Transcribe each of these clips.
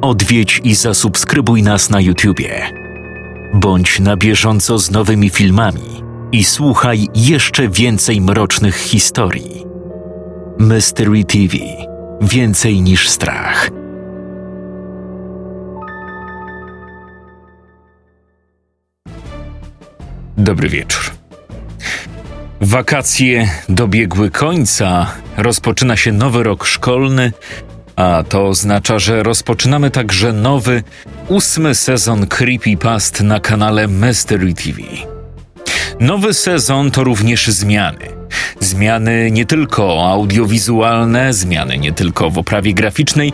odwiedź i zasubskrybuj nas na YouTubie. Bądź na bieżąco z nowymi filmami i słuchaj jeszcze więcej mrocznych historii. Mystery TV Więcej niż strach. Dobry wieczór. Wakacje dobiegły końca, rozpoczyna się nowy rok szkolny, a to oznacza, że rozpoczynamy także nowy, ósmy sezon Creepypast na kanale Mystery TV. Nowy sezon to również zmiany. Zmiany nie tylko audiowizualne, zmiany nie tylko w oprawie graficznej,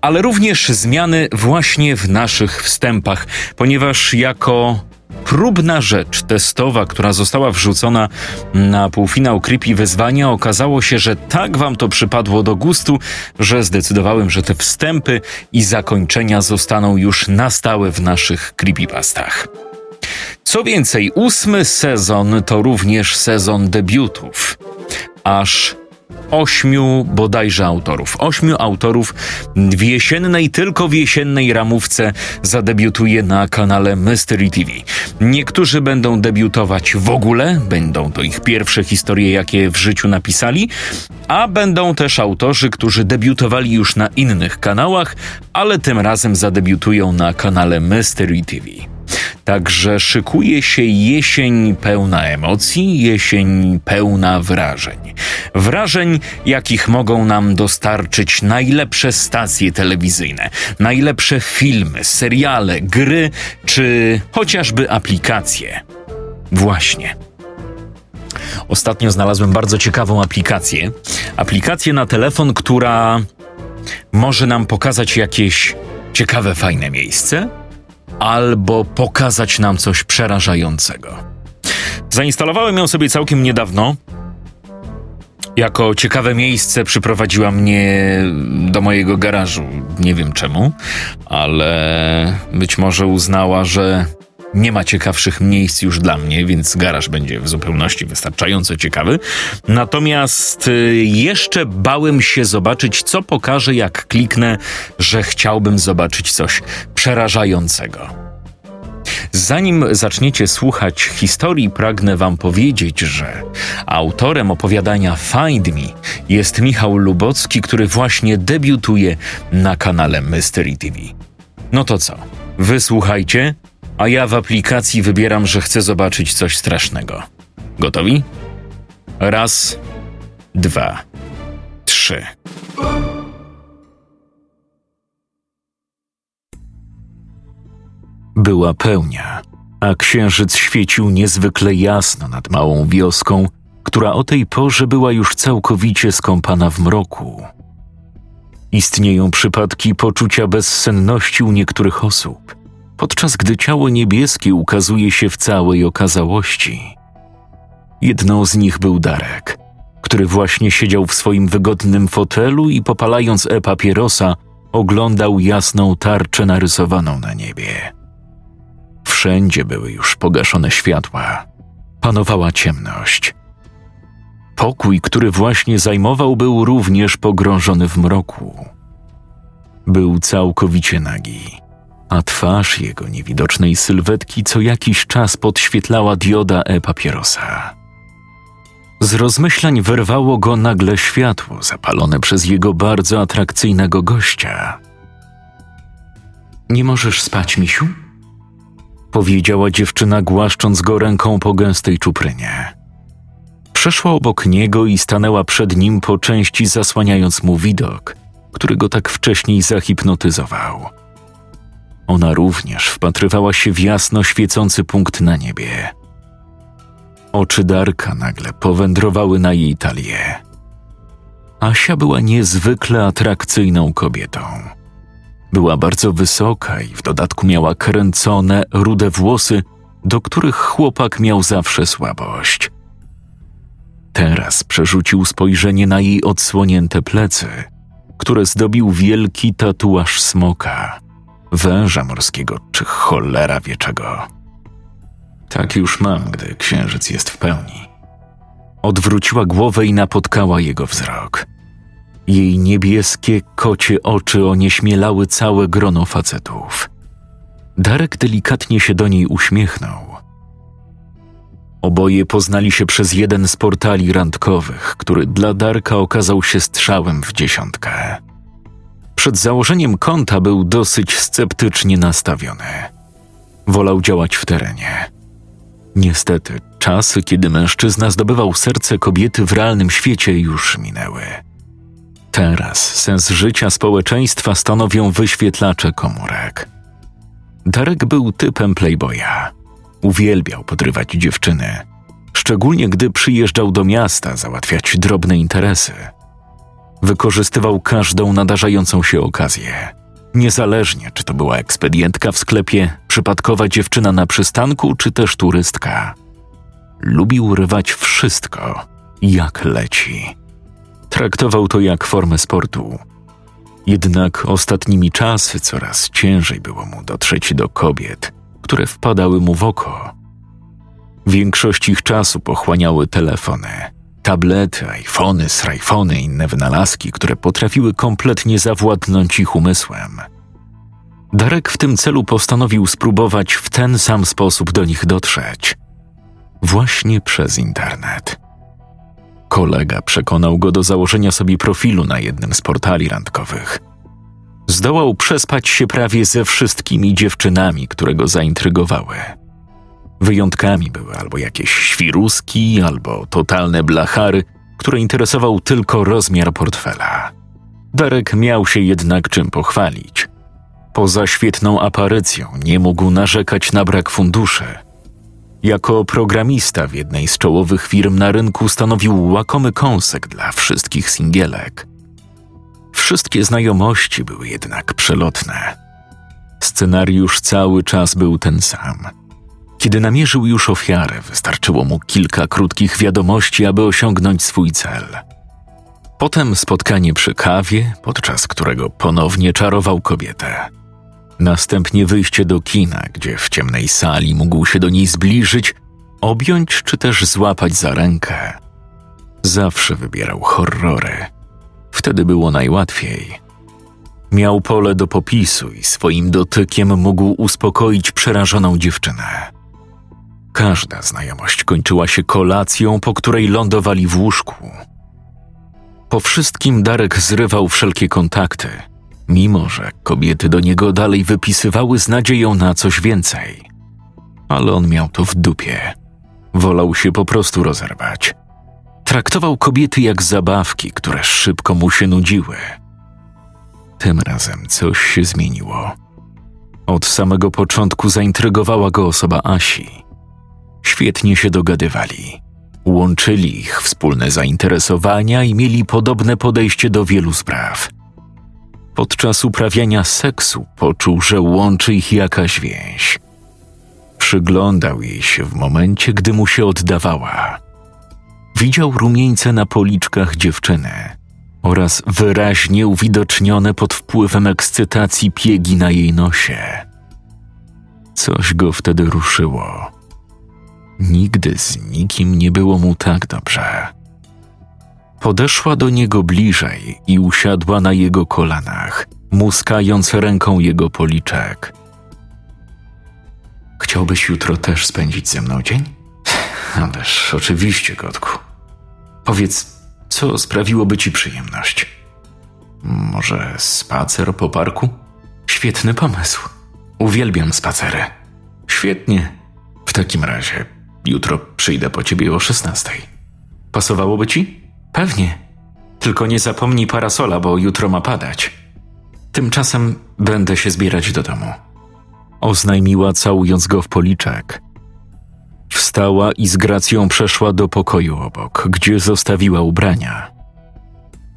ale również zmiany właśnie w naszych wstępach, ponieważ jako próbna rzecz testowa, która została wrzucona na półfinał Creepy Wyzwania, okazało się, że tak wam to przypadło do gustu, że zdecydowałem, że te wstępy i zakończenia zostaną już na stałe w naszych creepypastach. Co więcej, ósmy sezon to również sezon debiutów. Aż ośmiu bodajże autorów. Ośmiu autorów w jesiennej, tylko w jesiennej ramówce zadebiutuje na kanale Mystery TV. Niektórzy będą debiutować w ogóle, będą to ich pierwsze historie, jakie w życiu napisali, a będą też autorzy, którzy debiutowali już na innych kanałach, ale tym razem zadebiutują na kanale Mystery TV. Także szykuje się jesień pełna emocji, jesień pełna wrażeń. Wrażeń, jakich mogą nam dostarczyć najlepsze stacje telewizyjne, najlepsze filmy, seriale, gry czy chociażby aplikacje. Właśnie. Ostatnio znalazłem bardzo ciekawą aplikację. Aplikację na telefon, która może nam pokazać jakieś ciekawe, fajne miejsce albo pokazać nam coś przerażającego. Zainstalowałem ją sobie całkiem niedawno. Jako ciekawe miejsce przyprowadziła mnie do mojego garażu. Nie wiem czemu, ale być może uznała, że nie ma ciekawszych miejsc już dla mnie, więc garaż będzie w zupełności wystarczająco ciekawy. Natomiast y, jeszcze bałem się zobaczyć, co pokaże, jak kliknę, że chciałbym zobaczyć coś przerażającego. Zanim zaczniecie słuchać historii, pragnę Wam powiedzieć, że autorem opowiadania Find Me jest Michał Lubocki, który właśnie debiutuje na kanale Mystery TV. No to co? Wysłuchajcie a ja w aplikacji wybieram, że chcę zobaczyć coś strasznego. Gotowi? Raz, dwa, trzy. Była pełnia, a księżyc świecił niezwykle jasno nad małą wioską, która o tej porze była już całkowicie skąpana w mroku. Istnieją przypadki poczucia bezsenności u niektórych osób – podczas gdy ciało niebieskie ukazuje się w całej okazałości. Jedną z nich był Darek, który właśnie siedział w swoim wygodnym fotelu i popalając e-papierosa, oglądał jasną tarczę narysowaną na niebie. Wszędzie były już pogaszone światła. Panowała ciemność. Pokój, który właśnie zajmował, był również pogrążony w mroku. Był całkowicie nagi a twarz jego niewidocznej sylwetki co jakiś czas podświetlała dioda e-papierosa. Z rozmyślań wyrwało go nagle światło zapalone przez jego bardzo atrakcyjnego gościa. Nie możesz spać, misiu? Powiedziała dziewczyna, głaszcząc go ręką po gęstej czuprynie. Przeszła obok niego i stanęła przed nim po części zasłaniając mu widok, który go tak wcześniej zahipnotyzował. Ona również wpatrywała się w jasno świecący punkt na niebie. Oczy Darka nagle powędrowały na jej talię. Asia była niezwykle atrakcyjną kobietą. Była bardzo wysoka i w dodatku miała kręcone, rude włosy, do których chłopak miał zawsze słabość. Teraz przerzucił spojrzenie na jej odsłonięte plecy, które zdobił wielki tatuaż smoka węża morskiego czy cholera wie czego. Tak już mam, gdy księżyc jest w pełni. Odwróciła głowę i napotkała jego wzrok. Jej niebieskie, kocie oczy onieśmielały całe grono facetów. Darek delikatnie się do niej uśmiechnął. Oboje poznali się przez jeden z portali randkowych, który dla Darka okazał się strzałem w dziesiątkę. Przed założeniem konta był dosyć sceptycznie nastawiony. Wolał działać w terenie. Niestety, czasy, kiedy mężczyzna zdobywał serce kobiety w realnym świecie, już minęły. Teraz sens życia społeczeństwa stanowią wyświetlacze komórek. Darek był typem playboya. Uwielbiał podrywać dziewczyny, szczególnie gdy przyjeżdżał do miasta załatwiać drobne interesy. Wykorzystywał każdą nadarzającą się okazję. Niezależnie, czy to była ekspedientka w sklepie, przypadkowa dziewczyna na przystanku, czy też turystka. Lubił rywać wszystko, jak leci. Traktował to jak formę sportu. Jednak ostatnimi czasy coraz ciężej było mu dotrzeć do kobiet, które wpadały mu w oko. Większość ich czasu pochłaniały telefony, tablety, iPhony, srajfony inne wynalazki, które potrafiły kompletnie zawładnąć ich umysłem. Darek w tym celu postanowił spróbować w ten sam sposób do nich dotrzeć. Właśnie przez internet. Kolega przekonał go do założenia sobie profilu na jednym z portali randkowych. Zdołał przespać się prawie ze wszystkimi dziewczynami, które go zaintrygowały. Wyjątkami były albo jakieś świruski, albo totalne blachary, które interesował tylko rozmiar portfela. Darek miał się jednak czym pochwalić. Poza świetną aparycją nie mógł narzekać na brak funduszy. Jako programista w jednej z czołowych firm na rynku stanowił łakomy kąsek dla wszystkich singielek. Wszystkie znajomości były jednak przelotne. Scenariusz cały czas był ten sam – kiedy namierzył już ofiarę, wystarczyło mu kilka krótkich wiadomości, aby osiągnąć swój cel. Potem spotkanie przy kawie, podczas którego ponownie czarował kobietę. Następnie wyjście do kina, gdzie w ciemnej sali mógł się do niej zbliżyć, objąć czy też złapać za rękę. Zawsze wybierał horrory. Wtedy było najłatwiej. Miał pole do popisu i swoim dotykiem mógł uspokoić przerażoną dziewczynę. Każda znajomość kończyła się kolacją, po której lądowali w łóżku. Po wszystkim Darek zrywał wszelkie kontakty, mimo że kobiety do niego dalej wypisywały z nadzieją na coś więcej. Ale on miał to w dupie. Wolał się po prostu rozerwać. Traktował kobiety jak zabawki, które szybko mu się nudziły. Tym razem coś się zmieniło. Od samego początku zaintrygowała go osoba Asi. Świetnie się dogadywali. Łączyli ich wspólne zainteresowania i mieli podobne podejście do wielu spraw. Podczas uprawiania seksu poczuł, że łączy ich jakaś więź. Przyglądał jej się w momencie, gdy mu się oddawała. Widział rumieńce na policzkach dziewczyny oraz wyraźnie uwidocznione pod wpływem ekscytacji piegi na jej nosie. Coś go wtedy ruszyło Nigdy z nikim nie było mu tak dobrze. Podeszła do niego bliżej i usiadła na jego kolanach, muskając ręką jego policzek. Chciałbyś jutro też spędzić ze mną dzień? Ależ oczywiście, kotku. Powiedz, co sprawiłoby ci przyjemność? Może spacer po parku? Świetny pomysł. Uwielbiam spacery. Świetnie. W takim razie Jutro przyjdę po ciebie o szesnastej. Pasowałoby ci? Pewnie. Tylko nie zapomnij parasola, bo jutro ma padać. Tymczasem będę się zbierać do domu. Oznajmiła, całując go w policzek. Wstała i z gracją przeszła do pokoju obok, gdzie zostawiła ubrania.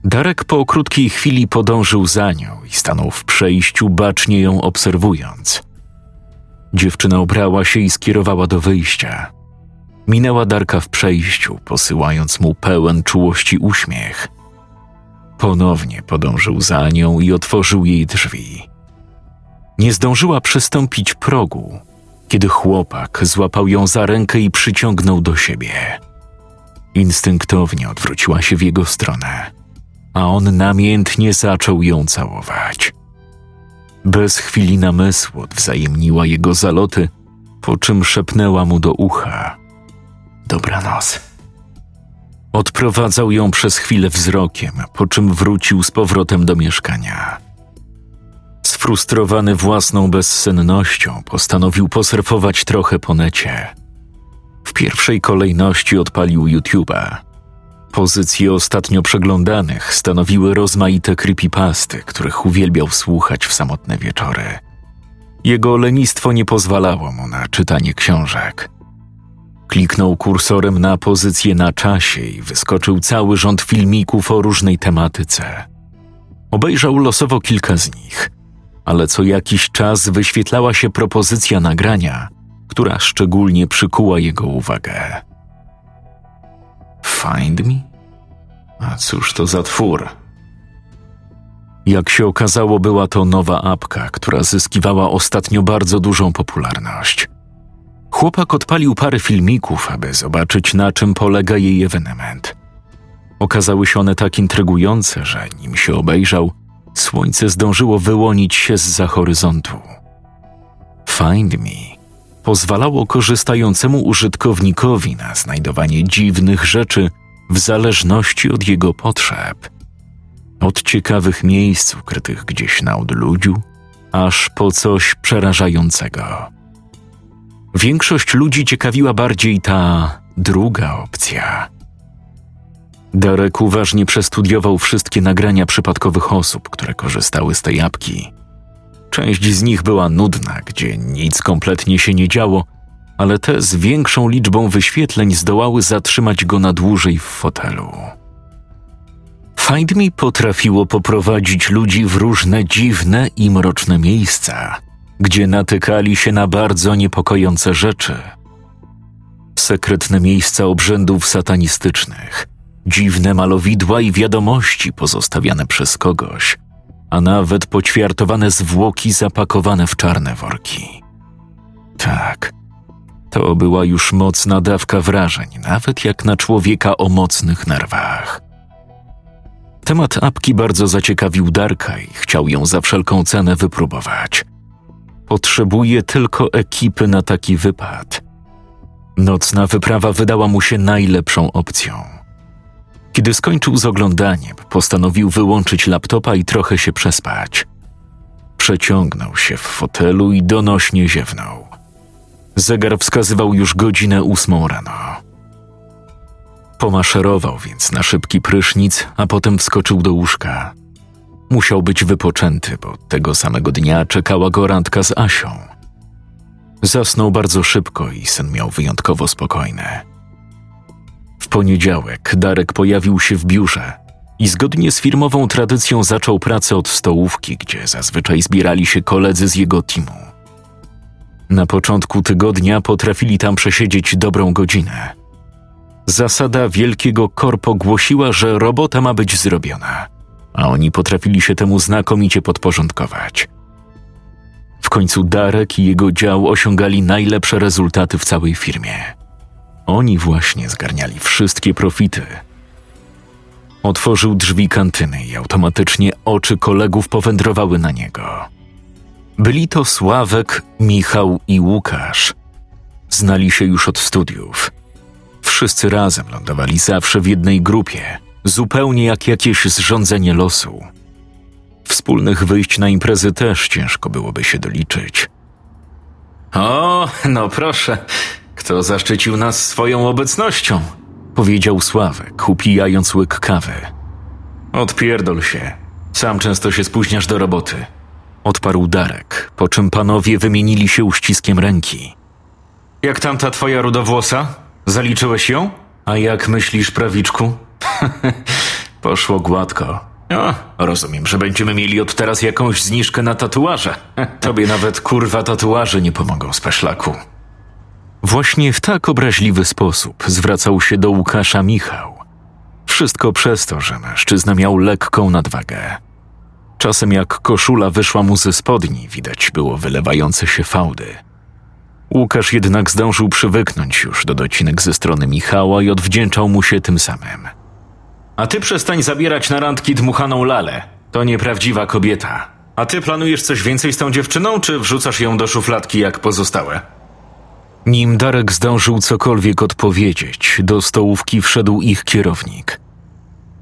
Darek po krótkiej chwili podążył za nią i stanął w przejściu, bacznie ją obserwując. Dziewczyna ubrała się i skierowała do wyjścia. Minęła Darka w przejściu, posyłając mu pełen czułości uśmiech. Ponownie podążył za nią i otworzył jej drzwi. Nie zdążyła przystąpić progu, kiedy chłopak złapał ją za rękę i przyciągnął do siebie. Instynktownie odwróciła się w jego stronę. a on namiętnie zaczął ją całować. Bez chwili namysłu odwzajemniła jego zaloty, po czym szepnęła mu do ucha: Dobranoc. Odprowadzał ją przez chwilę wzrokiem, po czym wrócił z powrotem do mieszkania. Sfrustrowany własną bezsennością, postanowił posurfować trochę po necie. W pierwszej kolejności odpalił YouTube'a. Pozycje ostatnio przeglądanych stanowiły rozmaite creepypasty, których uwielbiał słuchać w samotne wieczory. Jego lenistwo nie pozwalało mu na czytanie książek. Kliknął kursorem na pozycję na czasie i wyskoczył cały rząd filmików o różnej tematyce. Obejrzał losowo kilka z nich, ale co jakiś czas wyświetlała się propozycja nagrania, która szczególnie przykuła jego uwagę. Find me? A cóż to za twór? Jak się okazało, była to nowa apka, która zyskiwała ostatnio bardzo dużą popularność. Chłopak odpalił parę filmików, aby zobaczyć, na czym polega jej ewenement. Okazały się one tak intrygujące, że nim się obejrzał, słońce zdążyło wyłonić się z za horyzontu. Find Me pozwalało korzystającemu użytkownikowi na znajdowanie dziwnych rzeczy w zależności od jego potrzeb. Od ciekawych miejsc ukrytych gdzieś na odludziu, aż po coś przerażającego. Większość ludzi ciekawiła bardziej ta druga opcja. Darek uważnie przestudiował wszystkie nagrania przypadkowych osób, które korzystały z tej apki. Część z nich była nudna, gdzie nic kompletnie się nie działo, ale te z większą liczbą wyświetleń zdołały zatrzymać go na dłużej w fotelu. Find Me potrafiło poprowadzić ludzi w różne dziwne i mroczne miejsca, gdzie natykali się na bardzo niepokojące rzeczy. Sekretne miejsca obrzędów satanistycznych, dziwne malowidła i wiadomości pozostawiane przez kogoś, a nawet poćwiartowane zwłoki zapakowane w czarne worki. Tak, to była już mocna dawka wrażeń, nawet jak na człowieka o mocnych nerwach. Temat apki bardzo zaciekawił Darka i chciał ją za wszelką cenę wypróbować. Potrzebuje tylko ekipy na taki wypad. Nocna wyprawa wydała mu się najlepszą opcją. Kiedy skończył z oglądaniem, postanowił wyłączyć laptopa i trochę się przespać. Przeciągnął się w fotelu i donośnie ziewnął. Zegar wskazywał już godzinę ósmą rano. Pomaszerował więc na szybki prysznic, a potem wskoczył do łóżka. Musiał być wypoczęty, bo tego samego dnia czekała go randka z Asią. Zasnął bardzo szybko i sen miał wyjątkowo spokojny. W poniedziałek Darek pojawił się w biurze i zgodnie z firmową tradycją zaczął pracę od stołówki, gdzie zazwyczaj zbierali się koledzy z jego teamu. Na początku tygodnia potrafili tam przesiedzieć dobrą godzinę. Zasada wielkiego korpo głosiła, że robota ma być zrobiona, a oni potrafili się temu znakomicie podporządkować. W końcu Darek i jego dział osiągali najlepsze rezultaty w całej firmie. Oni właśnie zgarniali wszystkie profity. Otworzył drzwi kantyny i automatycznie oczy kolegów powędrowały na niego. Byli to Sławek, Michał i Łukasz. Znali się już od studiów. Wszyscy razem lądowali zawsze w jednej grupie, zupełnie jak jakieś zrządzenie losu. Wspólnych wyjść na imprezy też ciężko byłoby się doliczyć. O, no proszę, kto zaszczycił nas swoją obecnością? Powiedział Sławek, upijając łyk kawy. Odpierdol się. Sam często się spóźniasz do roboty. Odparł Darek, po czym panowie wymienili się uściskiem ręki. Jak tamta twoja rudowłosa? Zaliczyłeś ją? A jak myślisz, prawiczku? Poszło gładko. O, rozumiem, że będziemy mieli od teraz jakąś zniżkę na tatuaże. Tobie nawet kurwa tatuaże nie pomogą, speszlaku. Właśnie w tak obraźliwy sposób zwracał się do Łukasza Michał. Wszystko przez to, że mężczyzna miał lekką nadwagę. Czasem jak koszula wyszła mu ze spodni, widać było wylewające się fałdy. Łukasz jednak zdążył przywyknąć już do docinek ze strony Michała i odwdzięczał mu się tym samym. A ty przestań zabierać na randki dmuchaną lalę. To nieprawdziwa kobieta. A ty planujesz coś więcej z tą dziewczyną, czy wrzucasz ją do szufladki jak pozostałe? Nim Darek zdążył cokolwiek odpowiedzieć, do stołówki wszedł ich kierownik.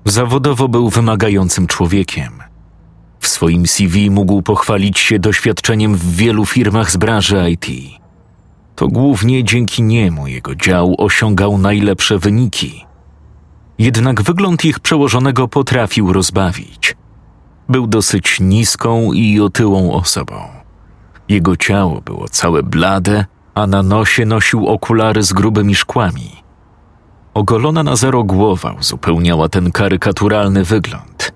Zawodowo był wymagającym człowiekiem. W swoim CV mógł pochwalić się doświadczeniem w wielu firmach z branży IT. To głównie dzięki niemu jego dział osiągał najlepsze wyniki. Jednak wygląd ich przełożonego potrafił rozbawić. Był dosyć niską i otyłą osobą. Jego ciało było całe blade, a na nosie nosił okulary z grubymi szkłami. Ogolona na zero głowa uzupełniała ten karykaturalny wygląd.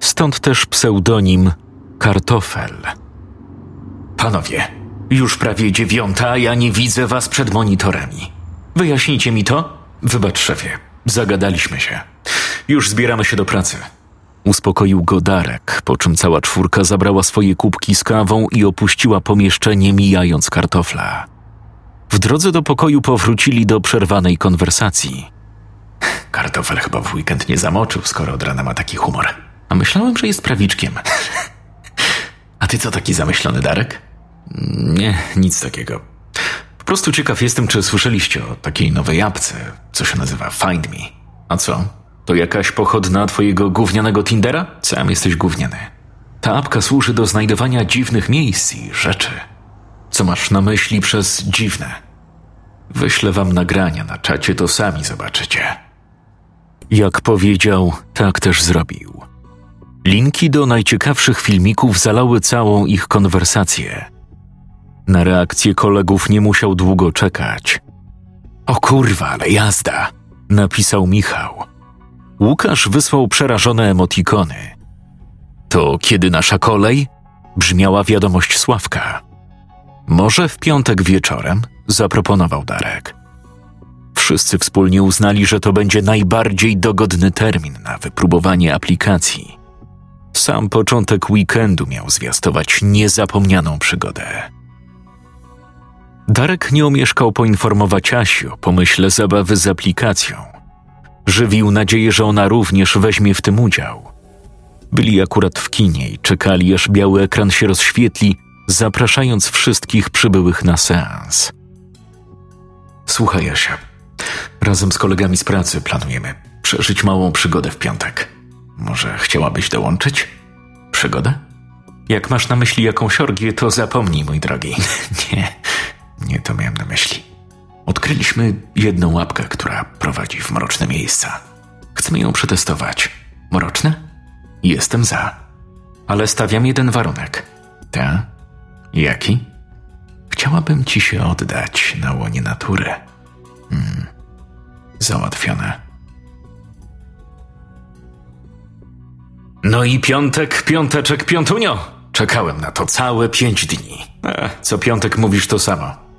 Stąd też pseudonim Kartofel. Panowie, już prawie dziewiąta, a ja nie widzę was przed monitorami. Wyjaśnijcie mi to? Wybacz, szefie, zagadaliśmy się. Już zbieramy się do pracy. Uspokoił go Darek, po czym cała czwórka zabrała swoje kubki z kawą i opuściła pomieszczenie, mijając kartofla. W drodze do pokoju powrócili do przerwanej konwersacji. Kartofel chyba w weekend nie zamoczył, skoro od rana ma taki humor. A myślałem, że jest prawiczkiem. A ty co taki zamyślony, Darek? Nie, nic takiego. Po prostu ciekaw jestem, czy słyszeliście o takiej nowej apce, co się nazywa Find Me. A co? To jakaś pochodna twojego gównianego Tindera? Sam jesteś gówniany. Ta apka służy do znajdowania dziwnych miejsc i rzeczy. Co masz na myśli przez dziwne? Wyślę wam nagrania na czacie, to sami zobaczycie. Jak powiedział, tak też zrobił. Linki do najciekawszych filmików zalały całą ich konwersację. Na reakcję kolegów nie musiał długo czekać. O kurwa, ale jazda! napisał Michał. Łukasz wysłał przerażone emotikony. To kiedy nasza kolej? brzmiała wiadomość Sławka. Może w piątek wieczorem? zaproponował Darek. Wszyscy wspólnie uznali, że to będzie najbardziej dogodny termin na wypróbowanie aplikacji. Sam początek weekendu miał zwiastować niezapomnianą przygodę. Darek nie omieszkał poinformować Asi o pomyśle zabawy z aplikacją. Żywił nadzieję, że ona również weźmie w tym udział. Byli akurat w kinie i czekali, aż biały ekran się rozświetli, zapraszając wszystkich przybyłych na seans. Słuchaj, Asia, razem z kolegami z pracy planujemy przeżyć małą przygodę w piątek. Może chciałabyś dołączyć? Przygodę? Jak masz na myśli jakąś orgię, to zapomnij, mój drogi. nie, nie to miałem na myśli. Odkryliśmy jedną łapkę, która prowadzi w mroczne miejsca. Chcemy ją przetestować. Mroczne? Jestem za. Ale stawiam jeden warunek. Ta? Jaki? Chciałabym ci się oddać na łonie natury. Hmm. Załatwione. No i piątek, piąteczek, piątunio. Czekałem na to całe pięć dni. E, co piątek mówisz to samo.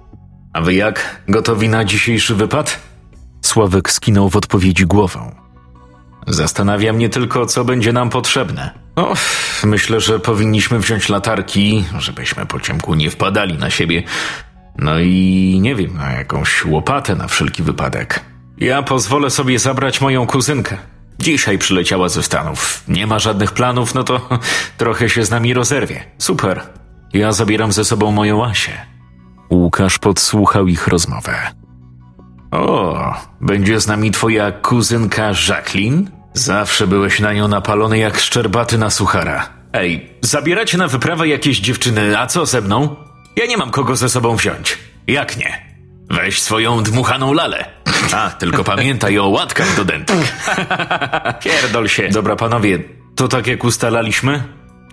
A wy jak? Gotowi na dzisiejszy wypad? Sławek skinął w odpowiedzi głową. Zastanawia mnie tylko, co będzie nam potrzebne. O, myślę, że powinniśmy wziąć latarki, żebyśmy po ciemku nie wpadali na siebie. No i nie wiem, na jakąś łopatę na wszelki wypadek. Ja pozwolę sobie zabrać moją kuzynkę. Dzisiaj przyleciała ze Stanów. Nie ma żadnych planów, no to trochę się z nami rozerwie. Super. Ja zabieram ze sobą moją Asię. Łukasz podsłuchał ich rozmowę. O, będzie z nami twoja kuzynka Jacqueline? Zawsze byłeś na nią napalony jak szczerbaty na suchara. Ej, zabieracie na wyprawę jakieś dziewczyny, a co ze mną? Ja nie mam kogo ze sobą wziąć. Jak nie? Weź swoją dmuchaną lalę. A, tylko pamiętaj o łatkach do dentek. Pierdol się. Dobra, panowie, to tak jak ustalaliśmy?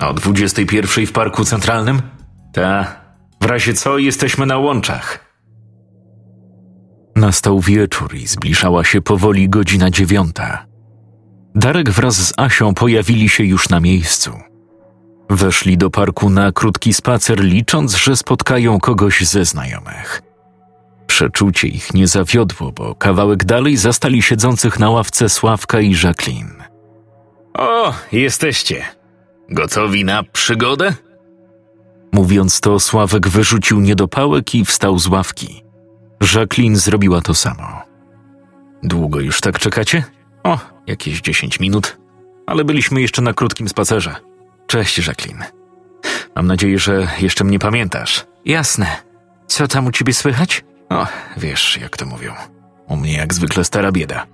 O 21 w Parku Centralnym? Ta. W razie co, jesteśmy na łączach. Nastał wieczór i zbliżała się powoli godzina dziewiąta. Darek wraz z Asią pojawili się już na miejscu. Weszli do parku na krótki spacer, licząc, że spotkają kogoś ze znajomych. Przeczucie ich nie zawiodło, bo kawałek dalej zastali siedzących na ławce Sławka i Jacqueline. O, jesteście. Gotowi na przygodę? Mówiąc to, Sławek wyrzucił niedopałek i wstał z ławki. Jacqueline zrobiła to samo. Długo już tak czekacie? O, jakieś 10 minut, ale byliśmy jeszcze na krótkim spacerze. Cześć, Jacqueline. Mam nadzieję, że jeszcze mnie pamiętasz. Jasne. Co tam u ciebie słychać? O, wiesz, jak to mówią. U mnie jak zwykle stara bieda.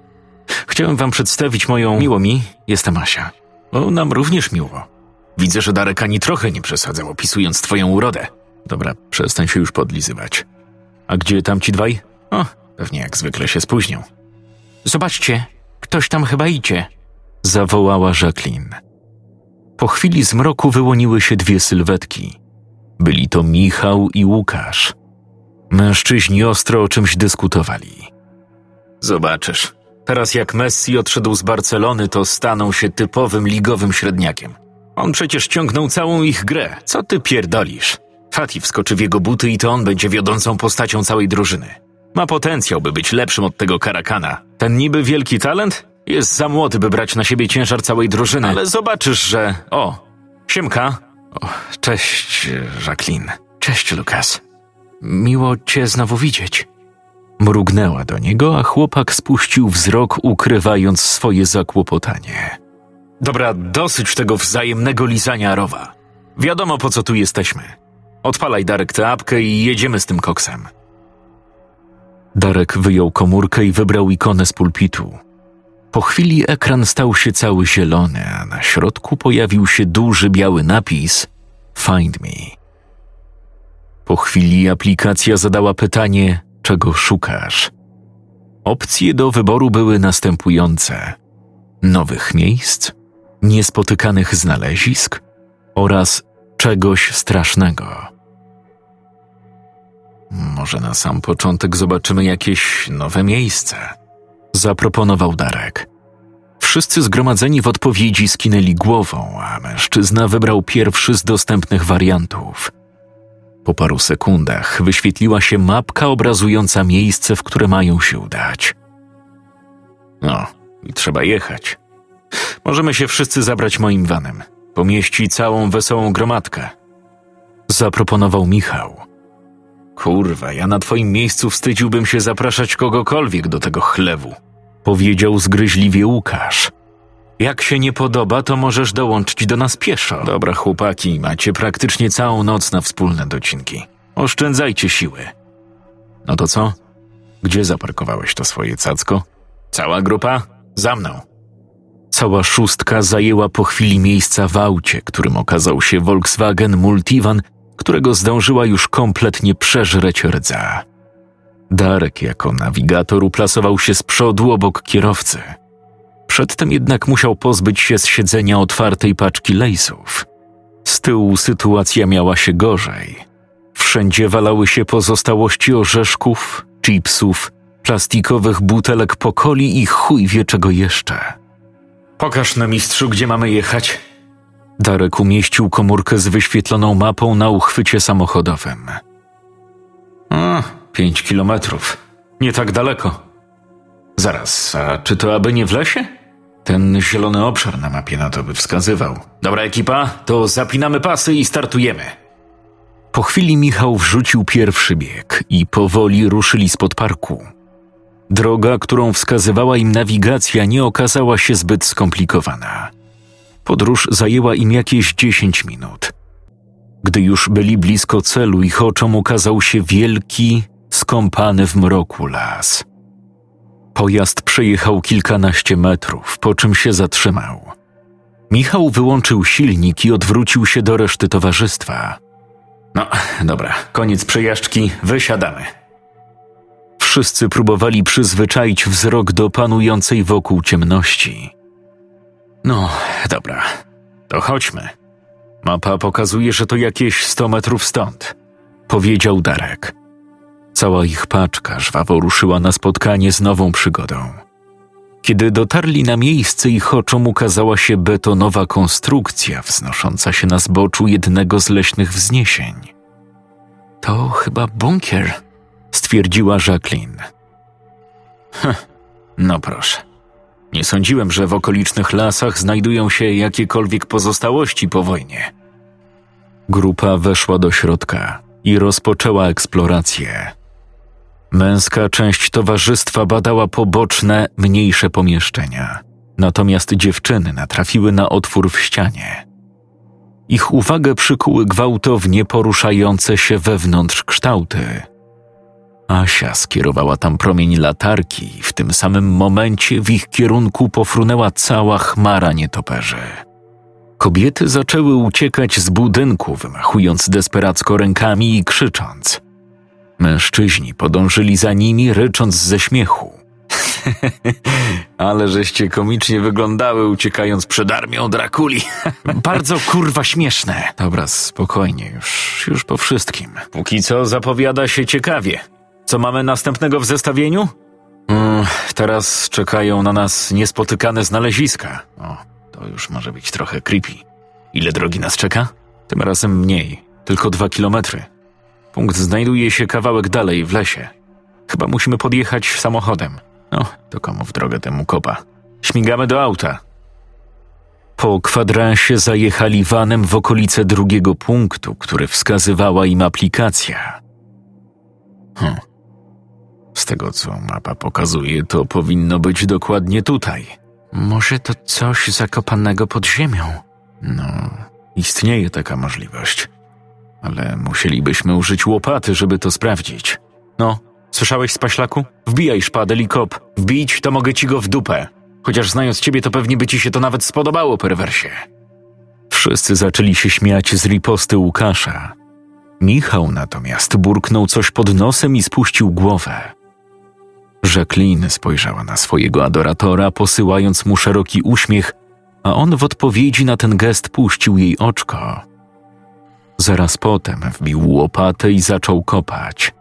Chciałem wam przedstawić moją... Miło mi, jestem Asia. O, nam również miło. Widzę, że Darek ani trochę nie przesadzał, opisując twoją urodę. Dobra, przestań się już podlizywać. A gdzie tam ci dwaj? O, pewnie jak zwykle się spóźnią. Zobaczcie, ktoś tam chyba idzie. Zawołała Jacqueline. Po chwili zmroku wyłoniły się dwie sylwetki. Byli to Michał i Łukasz. Mężczyźni ostro o czymś dyskutowali. Zobaczysz, teraz jak Messi odszedł z Barcelony, to staną się typowym ligowym średniakiem. On przecież ciągnął całą ich grę. Co ty pierdolisz? Fati wskoczy w jego buty i to on będzie wiodącą postacią całej drużyny. Ma potencjał, by być lepszym od tego karakana. Ten niby wielki talent jest za młody, by brać na siebie ciężar całej drużyny, ale zobaczysz, że... O, Siemka. O, cześć, Jacqueline. Cześć, Lukas. Miło cię znowu widzieć. Mrugnęła do niego, a chłopak spuścił wzrok, ukrywając swoje zakłopotanie. Dobra, dosyć tego wzajemnego lizania rowa. Wiadomo, po co tu jesteśmy. Odpalaj, Darek, tę apkę i jedziemy z tym koksem. Darek wyjął komórkę i wybrał ikonę z pulpitu. Po chwili ekran stał się cały zielony, a na środku pojawił się duży biały napis Find me. Po chwili aplikacja zadała pytanie, czego szukasz. Opcje do wyboru były następujące: nowych miejsc, niespotykanych znalezisk oraz czegoś strasznego. Może na sam początek zobaczymy jakieś nowe miejsce, zaproponował Darek. Wszyscy zgromadzeni w odpowiedzi skinęli głową, a mężczyzna wybrał pierwszy z dostępnych wariantów. Po paru sekundach wyświetliła się mapka obrazująca miejsce, w które mają się udać. No, i trzeba jechać. Możemy się wszyscy zabrać moim vanem. Pomieści całą wesołą gromadkę. Zaproponował Michał. Kurwa, ja na twoim miejscu wstydziłbym się zapraszać kogokolwiek do tego chlewu. Powiedział zgryźliwie Łukasz. Jak się nie podoba, to możesz dołączyć do nas pieszo. Dobra, chłopaki, macie praktycznie całą noc na wspólne docinki. Oszczędzajcie siły. No to co? Gdzie zaparkowałeś to swoje cacko? Cała grupa? Za mną. Cała szóstka zajęła po chwili miejsca w aucie, którym okazał się Volkswagen Multivan, którego zdążyła już kompletnie przeżreć rdza. Darek jako nawigator uplasował się z przodu obok kierowcy. Przedtem jednak musiał pozbyć się z siedzenia otwartej paczki lejsów. Z tyłu sytuacja miała się gorzej. Wszędzie walały się pozostałości orzeszków, chipsów, plastikowych butelek pokoli i chuj wie czego jeszcze. Pokaż na mistrzu, gdzie mamy jechać. Darek umieścił komórkę z wyświetloną mapą na uchwycie samochodowym. Pięć kilometrów. Nie tak daleko. Zaraz, a czy to aby nie w lesie? Ten zielony obszar na mapie na to by wskazywał. Dobra ekipa, to zapinamy pasy i startujemy. Po chwili Michał wrzucił pierwszy bieg i powoli ruszyli spod parku. Droga, którą wskazywała im nawigacja, nie okazała się zbyt skomplikowana. Podróż zajęła im jakieś 10 minut. Gdy już byli blisko celu, ich oczom ukazał się wielki, skąpany w mroku las. Pojazd przejechał kilkanaście metrów, po czym się zatrzymał. Michał wyłączył silnik i odwrócił się do reszty towarzystwa. No, dobra, koniec przejażdżki, wysiadamy. Wszyscy próbowali przyzwyczaić wzrok do panującej wokół ciemności. No, dobra, to chodźmy. Mapa pokazuje, że to jakieś sto metrów stąd, powiedział Darek. Cała ich paczka żwawo ruszyła na spotkanie z nową przygodą. Kiedy dotarli na miejsce, ich oczom ukazała się betonowa konstrukcja wznosząca się na zboczu jednego z leśnych wzniesień. To chyba bunkier, stwierdziła Jacqueline. Heh, no proszę. Nie sądziłem, że w okolicznych lasach znajdują się jakiekolwiek pozostałości po wojnie. Grupa weszła do środka i rozpoczęła eksplorację. Męska część towarzystwa badała poboczne, mniejsze pomieszczenia. Natomiast dziewczyny natrafiły na otwór w ścianie. Ich uwagę przykuły gwałtownie poruszające się wewnątrz kształty. Asia skierowała tam promień latarki i w tym samym momencie w ich kierunku pofrunęła cała chmara nietoperzy. Kobiety zaczęły uciekać z budynku, wymachując desperacko rękami i krzycząc. Mężczyźni podążyli za nimi, rycząc ze śmiechu. Ale żeście komicznie wyglądały, uciekając przed armią Drakuli. Bardzo kurwa śmieszne. Dobra, spokojnie, już, już po wszystkim. Póki co zapowiada się ciekawie. Co mamy następnego w zestawieniu? Mm, teraz czekają na nas niespotykane znaleziska. O, to już może być trochę creepy. Ile drogi nas czeka? Tym razem mniej, tylko dwa kilometry. Punkt znajduje się kawałek dalej, w lesie. Chyba musimy podjechać samochodem. No, to komu w drogę temu kopa. Śmigamy do auta. Po kwadransie zajechali vanem w okolice drugiego punktu, który wskazywała im aplikacja. Hm. Z tego, co mapa pokazuje, to powinno być dokładnie tutaj. Może to coś zakopanego pod ziemią? No, istnieje taka możliwość. Ale musielibyśmy użyć łopaty, żeby to sprawdzić. No, słyszałeś, Spaślaku? Wbijaj szpadę i kop. Wbić, to mogę ci go w dupę. Chociaż znając ciebie, to pewnie by ci się to nawet spodobało, perwersie. Wszyscy zaczęli się śmiać z riposty Łukasza. Michał natomiast burknął coś pod nosem i spuścił głowę. Jacqueline spojrzała na swojego adoratora, posyłając mu szeroki uśmiech, a on w odpowiedzi na ten gest puścił jej oczko. Zaraz potem wbił łopatę i zaczął kopać.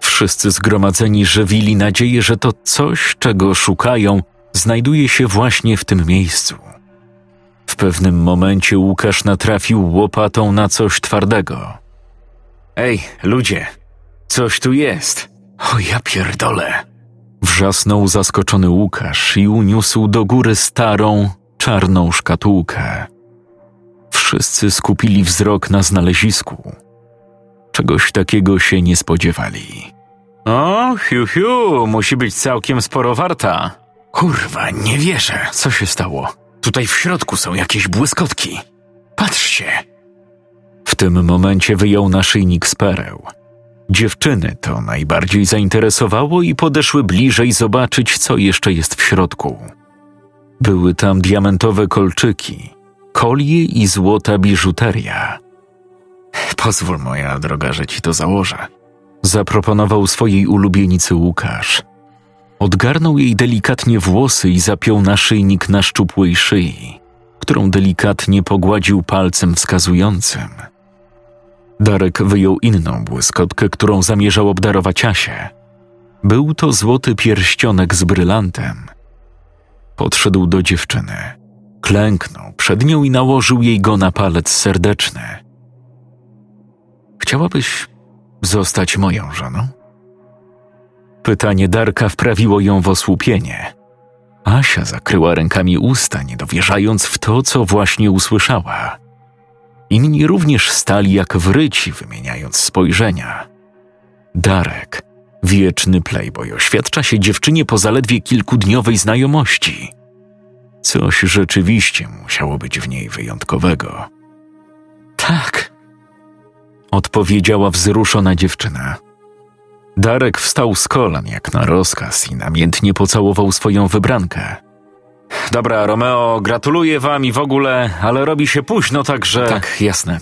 Wszyscy zgromadzeni żywili nadzieję, że to coś, czego szukają, znajduje się właśnie w tym miejscu. W pewnym momencie Łukasz natrafił łopatą na coś twardego. Ej, ludzie, coś tu jest. O ja pierdolę. Wrzasnął zaskoczony Łukasz i uniósł do góry starą, czarną szkatułkę. Wszyscy skupili wzrok na znalezisku. Czegoś takiego się nie spodziewali. O, hiu, hiu, musi być całkiem sporo warta. Kurwa, nie wierzę. Co się stało? Tutaj w środku są jakieś błyskotki. Patrzcie. W tym momencie wyjął naszyjnik z pereł. Dziewczyny to najbardziej zainteresowało i podeszły bliżej zobaczyć, co jeszcze jest w środku. Były tam diamentowe kolczyki, kolie i złota biżuteria. Pozwól, moja droga, że ci to założę. Zaproponował swojej ulubienicy Łukasz. Odgarnął jej delikatnie włosy i zapiął naszyjnik na szczupłej szyi, którą delikatnie pogładził palcem wskazującym. Darek wyjął inną błyskotkę, którą zamierzał obdarować Asię. Był to złoty pierścionek z brylantem. Podszedł do dziewczyny. Klęknął przed nią i nałożył jej go na palec serdeczny. Chciałabyś zostać moją żoną? Pytanie Darka wprawiło ją w osłupienie. Asia zakryła rękami usta, nie dowierzając w to, co właśnie usłyszała. Inni również stali jak wryci, wymieniając spojrzenia. Darek, wieczny playboy, oświadcza się dziewczynie po zaledwie kilkudniowej znajomości. Coś rzeczywiście musiało być w niej wyjątkowego. Tak, odpowiedziała wzruszona dziewczyna. Darek wstał z kolan jak na rozkaz i namiętnie pocałował swoją wybrankę. Dobra, Romeo, gratuluję wam i w ogóle, ale robi się późno, także. Tak, jasne.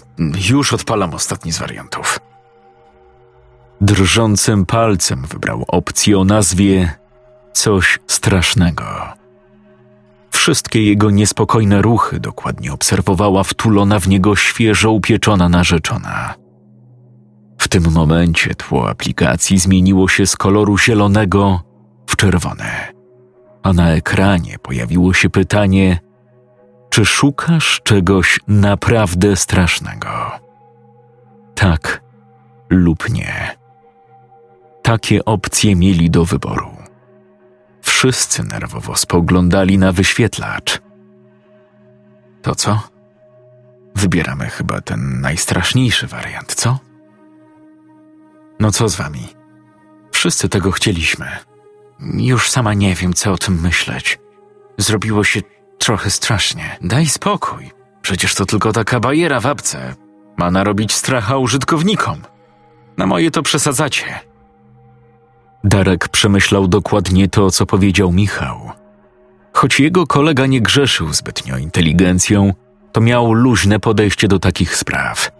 Już odpalam ostatni z wariantów. Drżącym palcem wybrał opcję o nazwie Coś strasznego. Wszystkie jego niespokojne ruchy dokładnie obserwowała wtulona w niego świeżo upieczona narzeczona. W tym momencie tło aplikacji zmieniło się z koloru zielonego w czerwone, a na ekranie pojawiło się pytanie: Czy szukasz czegoś naprawdę strasznego? Tak lub nie. Takie opcje mieli do wyboru. Wszyscy nerwowo spoglądali na wyświetlacz. To co? Wybieramy chyba ten najstraszniejszy wariant, co? No co z wami? Wszyscy tego chcieliśmy. Już sama nie wiem, co o tym myśleć. zrobiło się trochę strasznie. Daj spokój. Przecież to tylko taka bajera w apce. Ma narobić stracha użytkownikom. Na moje to przesadzacie. Darek przemyślał dokładnie to, co powiedział Michał. Choć jego kolega nie grzeszył zbytnio inteligencją, to miał luźne podejście do takich spraw.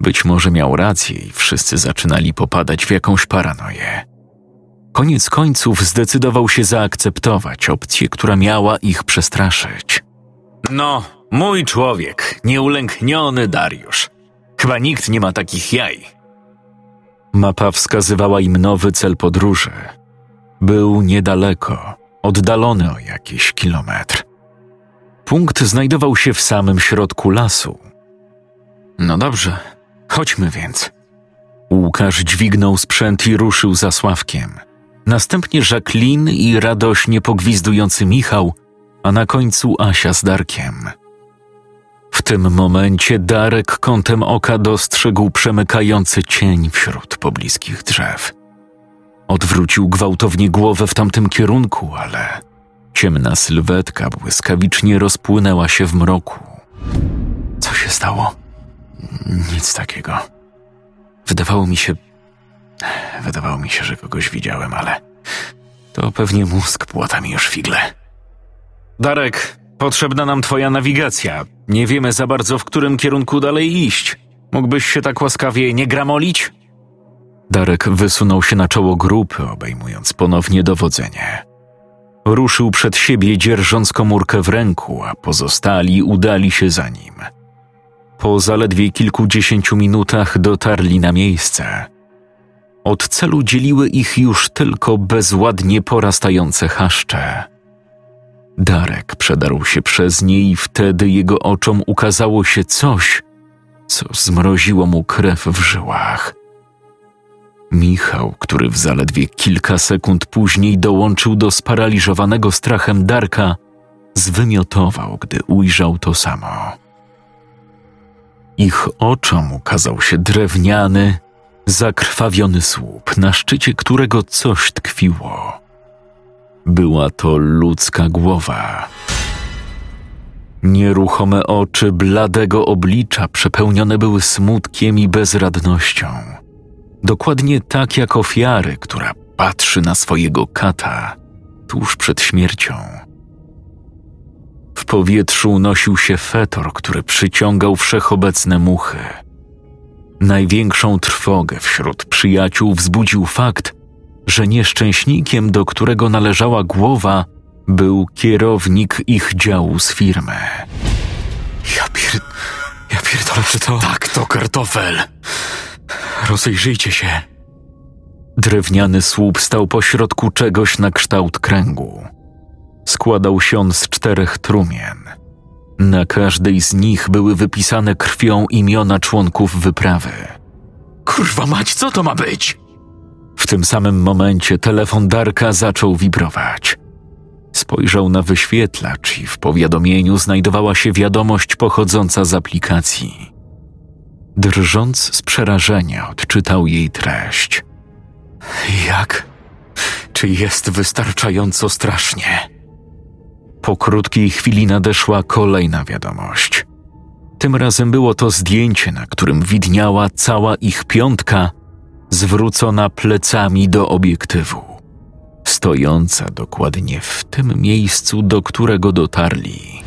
Być może miał rację i wszyscy zaczynali popadać w jakąś paranoję. Koniec końców zdecydował się zaakceptować opcję, która miała ich przestraszyć. No, mój człowiek, nieulękniony Dariusz. Chyba nikt nie ma takich jaj. Mapa wskazywała im nowy cel podróży. Był niedaleko, oddalony o jakiś kilometr. Punkt znajdował się w samym środku lasu. No dobrze, chodźmy więc. Łukasz dźwignął sprzęt i ruszył za Sławkiem. Następnie Jacqueline i radośnie pogwizdujący Michał, a na końcu Asia z Darkiem. W tym momencie Darek kątem oka dostrzegł przemykający cień wśród pobliskich drzew. Odwrócił gwałtownie głowę w tamtym kierunku, ale ciemna sylwetka błyskawicznie rozpłynęła się w mroku. Co się stało? Nic takiego. Wydawało mi się. Wydawało mi się, że kogoś widziałem, ale to pewnie mózg płata mi już figle. Darek, potrzebna nam twoja nawigacja. Nie wiemy za bardzo, w którym kierunku dalej iść. Mógłbyś się tak łaskawie nie gramolić? Darek wysunął się na czoło grupy, obejmując ponownie dowodzenie. Ruszył przed siebie, dzierżąc komórkę w ręku, a pozostali udali się za nim. Po zaledwie kilkudziesięciu minutach dotarli na miejsce. Od celu dzieliły ich już tylko bezładnie porastające chaszcze. Darek przedarł się przez nie i wtedy jego oczom ukazało się coś, co zmroziło mu krew w żyłach. Michał, który w zaledwie kilka sekund później dołączył do sparaliżowanego strachem Darka, zwymiotował, gdy ujrzał to samo. Ich oczom ukazał się drewniany, zakrwawiony słup, na szczycie którego coś tkwiło. Była to ludzka głowa. Nieruchome oczy bladego oblicza przepełnione były smutkiem i bezradnością. Dokładnie tak jak ofiary, która patrzy na swojego kata tuż przed śmiercią. W powietrzu unosił się fetor, który przyciągał wszechobecne muchy. Największą trwogę wśród przyjaciół wzbudził fakt, że nieszczęśnikiem, do którego należała głowa, był kierownik ich działu z firmy. Ja pier... Ja pierdolę, czy to... Tak, to kartofel. Rozejrzyjcie się. Drewniany słup stał pośrodku czegoś na kształt kręgu. Składał się on z czterech trumien. Na każdej z nich były wypisane krwią imiona członków wyprawy. Kurwa mać, co to ma być? W tym samym momencie telefon Darka zaczął wibrować. Spojrzał na wyświetlacz i w powiadomieniu znajdowała się wiadomość pochodząca z aplikacji. Drżąc z przerażenia, odczytał jej treść. Jak? Czy jest wystarczająco strasznie? Po krótkiej chwili nadeszła kolejna wiadomość. Tym razem było to zdjęcie, na którym widniała cała ich piątka, zwrócona plecami do obiektywu, stojąca dokładnie w tym miejscu, do którego dotarli.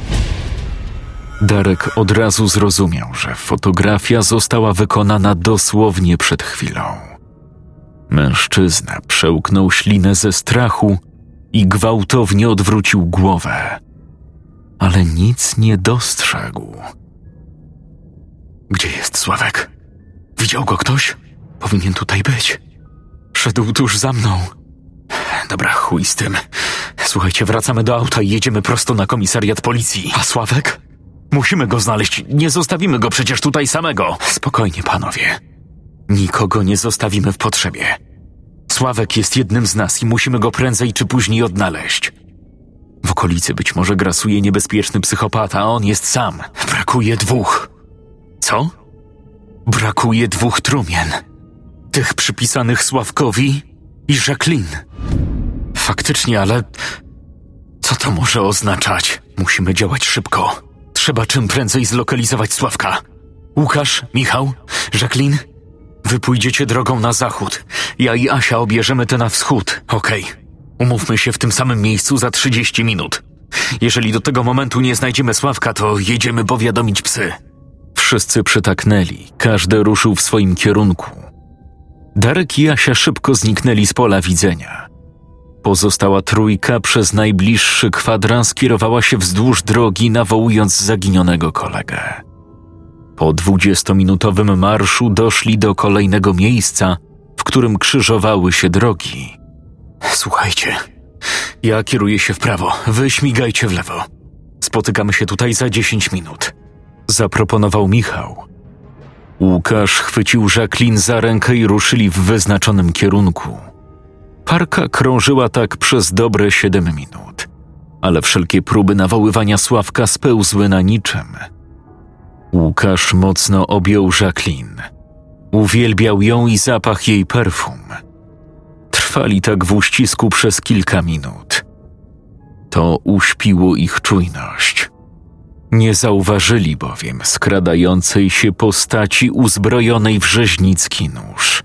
Darek od razu zrozumiał, że fotografia została wykonana dosłownie przed chwilą. Mężczyzna przełknął ślinę ze strachu i gwałtownie odwrócił głowę, ale nic nie dostrzegł. Gdzie jest Sławek? Widział go ktoś? Powinien tutaj być. Szedł tuż za mną. Dobra, chuj z tym. Słuchajcie, wracamy do auta i jedziemy prosto na komisariat policji. A Sławek? Musimy go znaleźć. Nie zostawimy go przecież tutaj samego. Spokojnie, panowie. Nikogo nie zostawimy w potrzebie. Sławek jest jednym z nas i musimy go prędzej czy później odnaleźć. W okolicy być może grasuje niebezpieczny psychopata, a on jest sam. Brakuje dwóch. Co? Brakuje dwóch trumien. Tych przypisanych Sławkowi i Jacqueline. Faktycznie, ale Co to może oznaczać? Musimy działać szybko. Trzeba czym prędzej zlokalizować Sławka. Łukasz, Michał, Jacqueline, wy pójdziecie drogą na zachód. Ja i Asia obierzemy tę na wschód. Okej. Umówmy się w tym samym miejscu za 30 minut. Jeżeli do tego momentu nie znajdziemy Sławka, to jedziemy powiadomić psy. Wszyscy przytaknęli, każdy ruszył w swoim kierunku. Darek i Asia szybko zniknęli z pola widzenia. Pozostała trójka przez najbliższy kwadrans kierowała się wzdłuż drogi, nawołując zaginionego kolegę. Po dwudziestominutowym marszu doszli do kolejnego miejsca, w którym krzyżowały się drogi. Słuchajcie, ja kieruję się w prawo, wy śmigajcie w lewo. Spotykamy się tutaj za 10 minut. Zaproponował Michał. Łukasz chwycił Jacqueline za rękę i ruszyli w wyznaczonym kierunku. Parka krążyła tak przez dobre siedem minut, ale wszelkie próby nawoływania Sławka spełzły na niczym. Łukasz mocno objął Jacqueline. Uwielbiał ją i zapach jej perfum. Trwali tak w uścisku przez kilka minut. To uśpiło ich czujność. Nie zauważyli bowiem skradającej się postaci uzbrojonej w rzeźnicki nóż.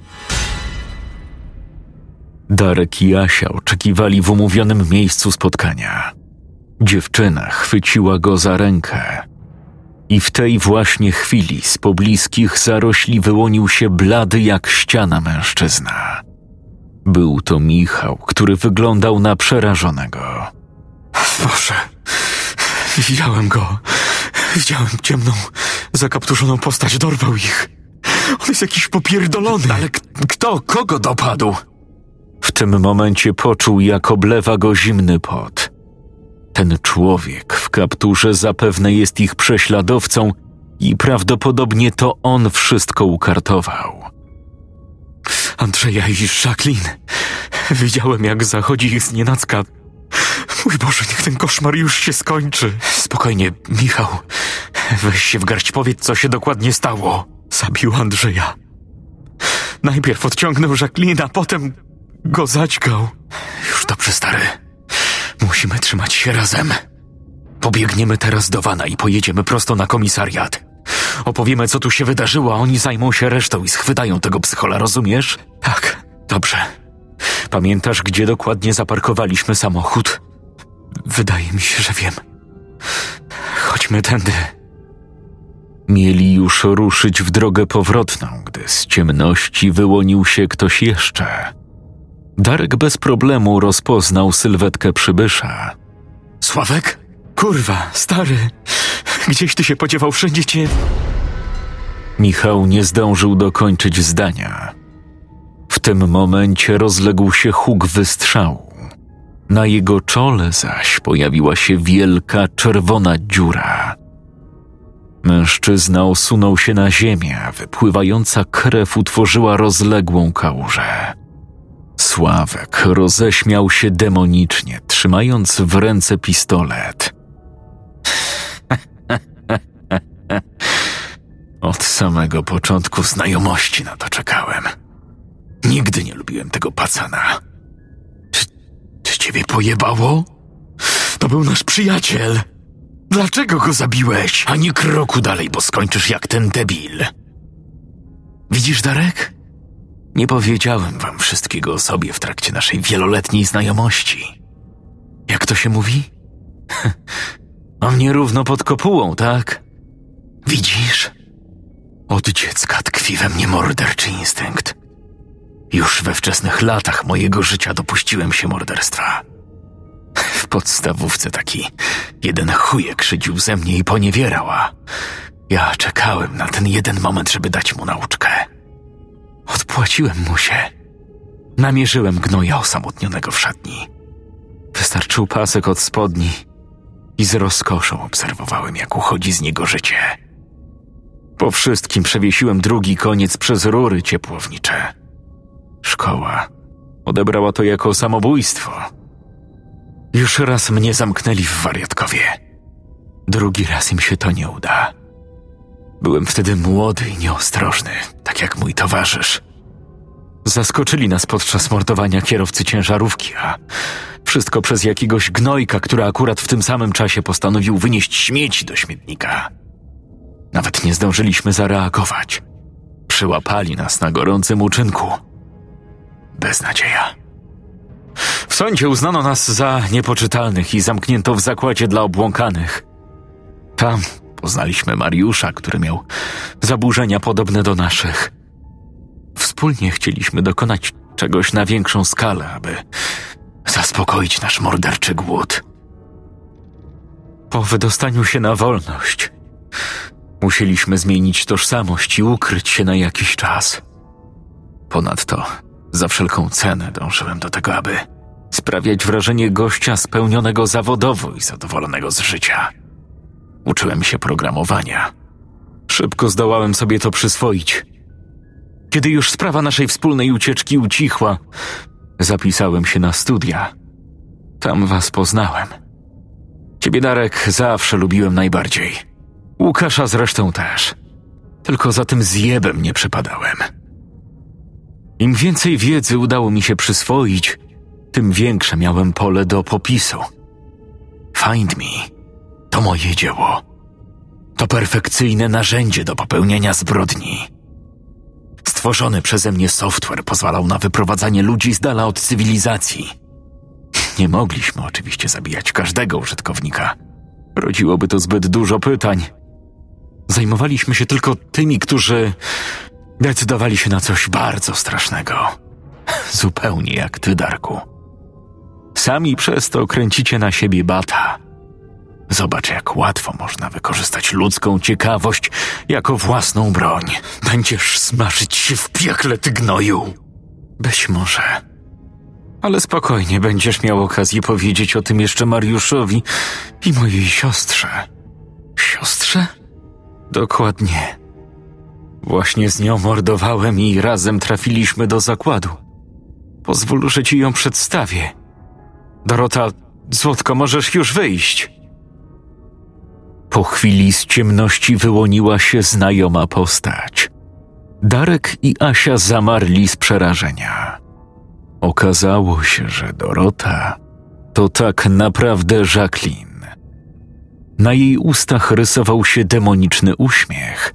Darek i Asia oczekiwali w umówionym miejscu spotkania. Dziewczyna chwyciła go za rękę. I w tej właśnie chwili z pobliskich zarośli wyłonił się blady jak ściana mężczyzna. Był to Michał, który wyglądał na przerażonego. Boże, widziałem go. Widziałem ciemną, zakapturzoną postać, dorwał ich. On jest jakiś popierdolony. Ale kto, kogo dopadł? W tym momencie poczuł, jak oblewa go zimny pot. Ten człowiek w kapturze zapewne jest ich prześladowcą i prawdopodobnie to on wszystko ukartował. Andrzeja i Jacqueline. Widziałem, jak zachodzi ich znienacka. Mój Boże, niech ten koszmar już się skończy. Spokojnie, Michał. Weź się w garść, powiedz, co się dokładnie stało. Zabił Andrzeja. Najpierw odciągnął Jacqueline, a potem go zaćgał. Już dobrze, stary. Musimy trzymać się razem. Pobiegniemy teraz do Wana i pojedziemy prosto na komisariat. Opowiemy, co tu się wydarzyło, a oni zajmą się resztą i schwytają tego psychola, rozumiesz? Tak, dobrze. Pamiętasz, gdzie dokładnie zaparkowaliśmy samochód? Wydaje mi się, że wiem. Chodźmy tędy. Mieli już ruszyć w drogę powrotną, gdy z ciemności wyłonił się ktoś jeszcze. Darek bez problemu rozpoznał sylwetkę przybysza. Sławek? Kurwa, stary. Gdzieś ty się podziewał, wszędzie cię... Michał nie zdążył dokończyć zdania. W tym momencie rozległ się huk wystrzału. Na jego czole zaś pojawiła się wielka czerwona dziura. Mężczyzna osunął się na ziemię, a wypływająca krew utworzyła rozległą kałużę. Sławek roześmiał się demonicznie, trzymając w ręce pistolet. Od samego początku znajomości na to czekałem. Nigdy nie lubiłem tego pacana. Czy, czy ciebie pojebało? To był nasz przyjaciel. Dlaczego go zabiłeś? Ani kroku dalej, bo skończysz jak ten debil. Widzisz, Darek? Nie powiedziałem wam wszystkiego o sobie w trakcie naszej wieloletniej znajomości. Jak to się mówi? O mnie równo pod kopułą, tak? Widzisz? Od dziecka tkwi we mnie morderczy instynkt. Już we wczesnych latach mojego życia dopuściłem się morderstwa. W podstawówce taki jeden chujek szydził ze mnie i poniewierała. Ja czekałem na ten jeden moment, żeby dać mu nauczkę. Odpłaciłem mu się. Namierzyłem gnoja osamotnionego w szatni. Wystarczył pasek od spodni i z rozkoszą obserwowałem, jak uchodzi z niego życie. Po wszystkim przewiesiłem drugi koniec przez rury ciepłownicze. Szkoła odebrała to jako samobójstwo. Już raz mnie zamknęli w wariatkowie. Drugi raz im się to nie uda. Byłem wtedy młody i nieostrożny, tak jak mój towarzysz. Zaskoczyli nas podczas mordowania kierowcy ciężarówki, a wszystko przez jakiegoś gnojka, który akurat w tym samym czasie postanowił wynieść śmieci do śmietnika. Nawet nie zdążyliśmy zareagować. Przyłapali nas na gorącym uczynku. Beznadzieja. W sądzie uznano nas za niepoczytalnych i zamknięto w zakładzie dla obłąkanych. Tam poznaliśmy Mariusza, który miał zaburzenia podobne do naszych. Wspólnie chcieliśmy dokonać czegoś na większą skalę, aby zaspokoić nasz morderczy głód. Po wydostaniu się na wolność, musieliśmy zmienić tożsamość i ukryć się na jakiś czas. Ponadto, za wszelką cenę dążyłem do tego, aby sprawiać wrażenie gościa spełnionego zawodowo i zadowolonego z życia. Uczyłem się programowania. Szybko zdołałem sobie to przyswoić. Kiedy już sprawa naszej wspólnej ucieczki ucichła, zapisałem się na studia. Tam was poznałem. Ciebie, Darek, zawsze lubiłem najbardziej. Łukasza zresztą też. Tylko za tym zjebem nie przepadałem. Im więcej wiedzy udało mi się przyswoić, tym większe miałem pole do popisu. Find Me to moje dzieło. To perfekcyjne narzędzie do popełnienia zbrodni. Stworzony przeze mnie software pozwalał na wyprowadzanie ludzi z dala od cywilizacji. Nie mogliśmy oczywiście zabijać każdego użytkownika. Rodziłoby to zbyt dużo pytań. Zajmowaliśmy się tylko tymi, którzy decydowali się na coś bardzo strasznego. Zupełnie jak ty, Darku. Sami przez to kręcicie na siebie bata. Zobacz, jak łatwo można wykorzystać ludzką ciekawość jako własną broń. Będziesz smażyć się w piekle, ty gnoju. Być może. Ale spokojnie, będziesz miał okazję powiedzieć o tym jeszcze Mariuszowi i mojej siostrze. Siostrze? Dokładnie. Właśnie z nią mordowałem i razem trafiliśmy do zakładu. Pozwól, że ci ją przedstawię. Dorota, Złotko, możesz już wyjść. Po chwili z ciemności wyłoniła się znajoma postać. Darek i Asia zamarli z przerażenia. Okazało się, że Dorota to tak naprawdę Jacqueline. Na jej ustach rysował się demoniczny uśmiech,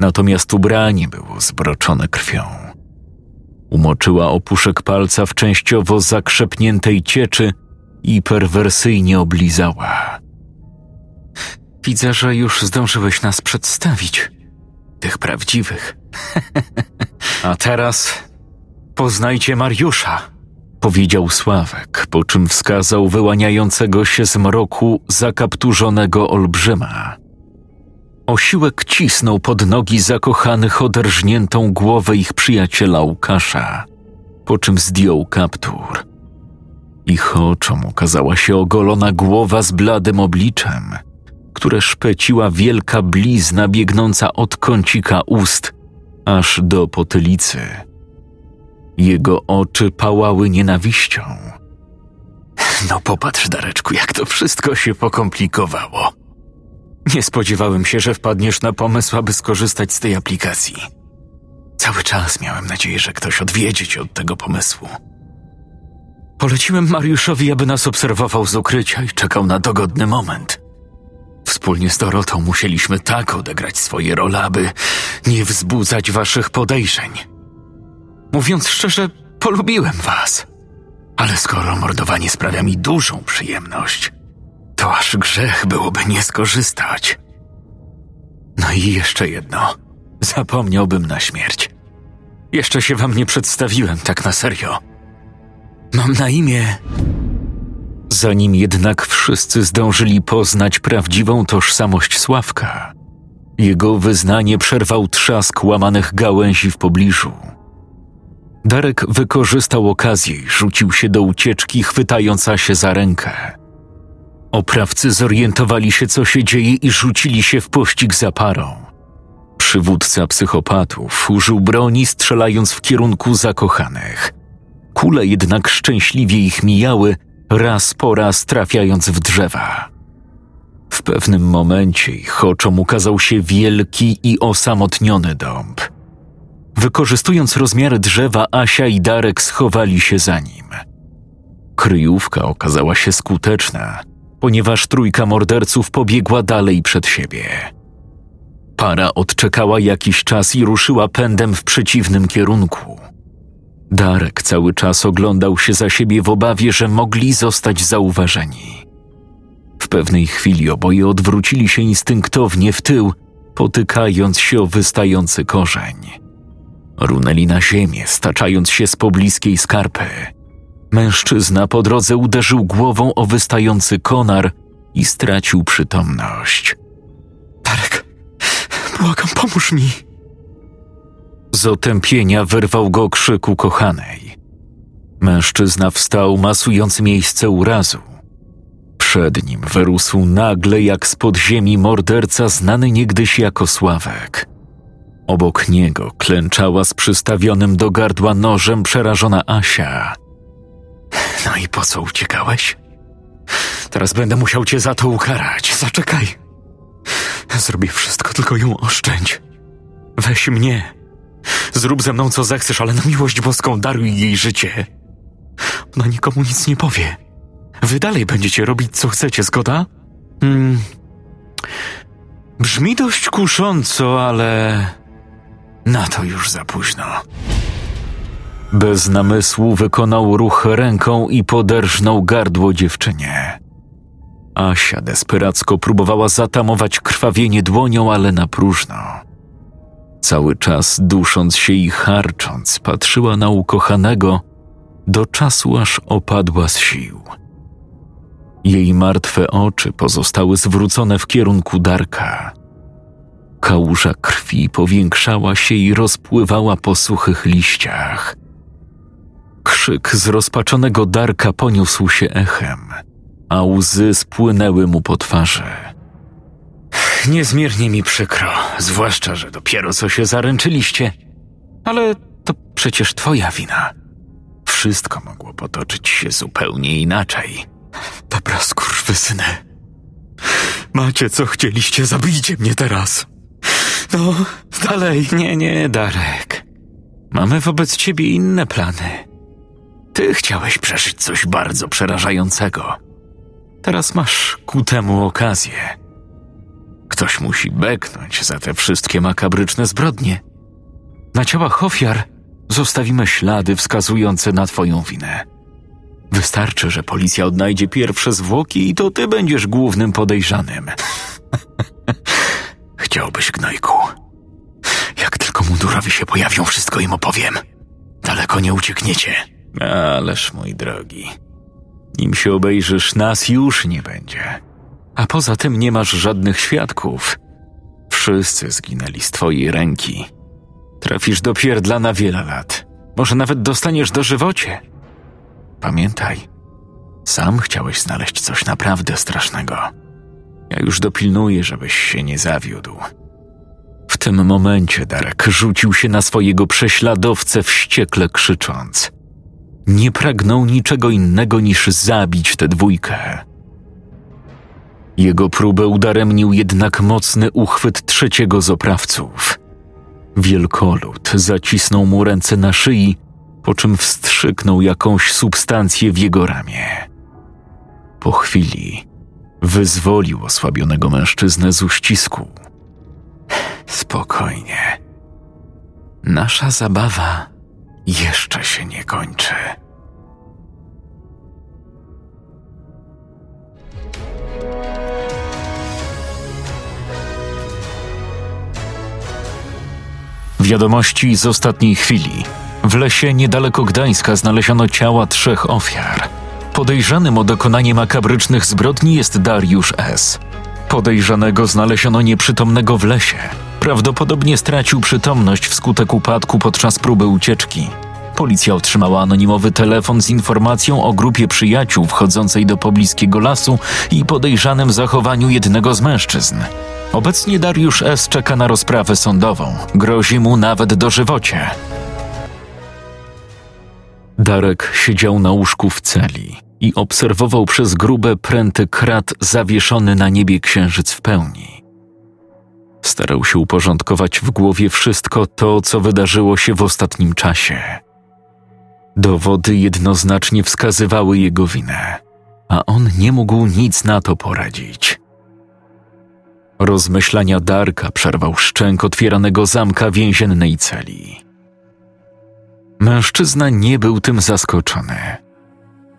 natomiast ubranie było zbroczone krwią. Umoczyła opuszek palca w częściowo zakrzepniętej cieczy i perwersyjnie oblizała. Widzę, że już zdążyłeś nas przedstawić. Tych prawdziwych. A teraz poznajcie Mariusza, powiedział Sławek, po czym wskazał wyłaniającego się z mroku zakapturzonego olbrzyma. Osiłek cisnął pod nogi zakochanych oderżniętą głowę ich przyjaciela Łukasza, po czym zdjął kaptur. Ich oczom ukazała się ogolona głowa z bladym obliczem – które szpeciła wielka blizna biegnąca od kącika ust aż do potylicy. Jego oczy pałały nienawiścią. No popatrz, Dareczku, jak to wszystko się pokomplikowało. Nie spodziewałem się, że wpadniesz na pomysł, aby skorzystać z tej aplikacji. Cały czas miałem nadzieję, że ktoś odwiedzie cię od tego pomysłu. Poleciłem Mariuszowi, aby nas obserwował z ukrycia i czekał na dogodny moment. Wspólnie z Dorotą musieliśmy tak odegrać swoje role, aby nie wzbudzać waszych podejrzeń. Mówiąc szczerze, polubiłem was. Ale skoro mordowanie sprawia mi dużą przyjemność, to aż grzech byłoby nie skorzystać. No i jeszcze jedno. Zapomniałbym na śmierć. Jeszcze się wam nie przedstawiłem tak na serio. Mam na imię Zanim jednak wszyscy zdążyli poznać prawdziwą tożsamość Sławka, jego wyznanie przerwał trzask łamanych gałęzi w pobliżu. Darek wykorzystał okazję i rzucił się do ucieczki, chwytając się za rękę. Oprawcy zorientowali się, co się dzieje i rzucili się w pościg za parą. Przywódca psychopatów użył broni, strzelając w kierunku zakochanych. Kule jednak szczęśliwie ich mijały, raz po raz trafiając w drzewa. W pewnym momencie ich oczom ukazał się wielki i osamotniony dąb. Wykorzystując rozmiary drzewa, Asia i Darek schowali się za nim. Kryjówka okazała się skuteczna, ponieważ trójka morderców pobiegła dalej przed siebie. Para odczekała jakiś czas i ruszyła pędem w przeciwnym kierunku. Darek cały czas oglądał się za siebie w obawie, że mogli zostać zauważeni. W pewnej chwili oboje odwrócili się instynktownie w tył, potykając się o wystający korzeń. Runęli na ziemię, staczając się z pobliskiej skarpy. Mężczyzna po drodze uderzył głową o wystający konar i stracił przytomność. Darek, błagam, pomóż mi! Z otępienia wyrwał go krzyk ukochanej. Mężczyzna wstał, masując miejsce urazu. Przed nim wyrósł nagle jak z podziemi morderca znany niegdyś jako Sławek. Obok niego klęczała z przystawionym do gardła nożem przerażona Asia. No i po co uciekałeś? Teraz będę musiał cię za to ukarać. Zaczekaj. Zrobię wszystko, tylko ją oszczędź. Weź mnie. Zrób ze mną co zechcesz, ale na miłość boską daruj jej życie. Ona nikomu nic nie powie. Wy dalej będziecie robić co chcecie, zgoda? Hmm. Brzmi dość kusząco, ale na to już za późno. Bez namysłu wykonał ruch ręką i poderżnął gardło dziewczynie. Asia desperacko próbowała zatamować krwawienie dłonią, ale na próżno. Cały czas dusząc się i harcząc, patrzyła na ukochanego, do czasu aż opadła z sił. Jej martwe oczy pozostały zwrócone w kierunku Darka. Kałuża krwi powiększała się i rozpływała po suchych liściach. Krzyk zrozpaczonego Darka poniósł się echem, a łzy spłynęły mu po twarzy. Niezmiernie mi przykro, zwłaszcza, że dopiero co się zaręczyliście. Ale to przecież twoja wina. Wszystko mogło potoczyć się zupełnie inaczej. Dobra, skurwysyny. Macie co chcieliście, zabijcie mnie teraz. No, dalej. Nie, nie, Darek. Mamy wobec ciebie inne plany. Ty chciałeś przeżyć coś bardzo przerażającego. Teraz masz ku temu okazję. Ktoś musi beknąć za te wszystkie makabryczne zbrodnie. Na ciałach ofiar zostawimy ślady wskazujące na twoją winę. Wystarczy, że policja odnajdzie pierwsze zwłoki i to ty będziesz głównym podejrzanym. Chciałbyś, gnojku. Jak tylko mundurowi się pojawią, wszystko im opowiem. Daleko nie uciekniecie. Ależ, mój drogi, nim się obejrzysz, nas już nie będzie. A poza tym nie masz żadnych świadków. Wszyscy zginęli z twojej ręki. Trafisz do pierdla na wiele lat. Może nawet dostaniesz dożywocie. Pamiętaj, sam chciałeś znaleźć coś naprawdę strasznego. Ja już dopilnuję, żebyś się nie zawiódł. W tym momencie Darek rzucił się na swojego prześladowcę wściekle krzycząc. Nie pragnął niczego innego niż zabić tę dwójkę. Jego próbę udaremnił jednak mocny uchwyt trzeciego z oprawców. Wielkolud zacisnął mu ręce na szyi, po czym wstrzyknął jakąś substancję w jego ramię. Po chwili wyzwolił osłabionego mężczyznę z uścisku. Spokojnie. Nasza zabawa jeszcze się nie kończy. Wiadomości z ostatniej chwili. W lesie niedaleko Gdańska znaleziono ciała trzech ofiar. Podejrzanym o dokonanie makabrycznych zbrodni jest Dariusz S. Podejrzanego znaleziono nieprzytomnego w lesie. Prawdopodobnie stracił przytomność wskutek upadku podczas próby ucieczki. Policja otrzymała anonimowy telefon z informacją o grupie przyjaciół wchodzącej do pobliskiego lasu i podejrzanym zachowaniu jednego z mężczyzn. Obecnie Dariusz S. czeka na rozprawę sądową. Grozi mu nawet dożywocie. Darek siedział na łóżku w celi i obserwował przez grube pręty krat zawieszony na niebie księżyc w pełni. Starał się uporządkować w głowie wszystko to, co wydarzyło się w ostatnim czasie. Dowody jednoznacznie wskazywały jego winę, a on nie mógł nic na to poradzić. Rozmyślania Darka przerwał szczęk otwieranego zamka więziennej celi. Mężczyzna nie był tym zaskoczony.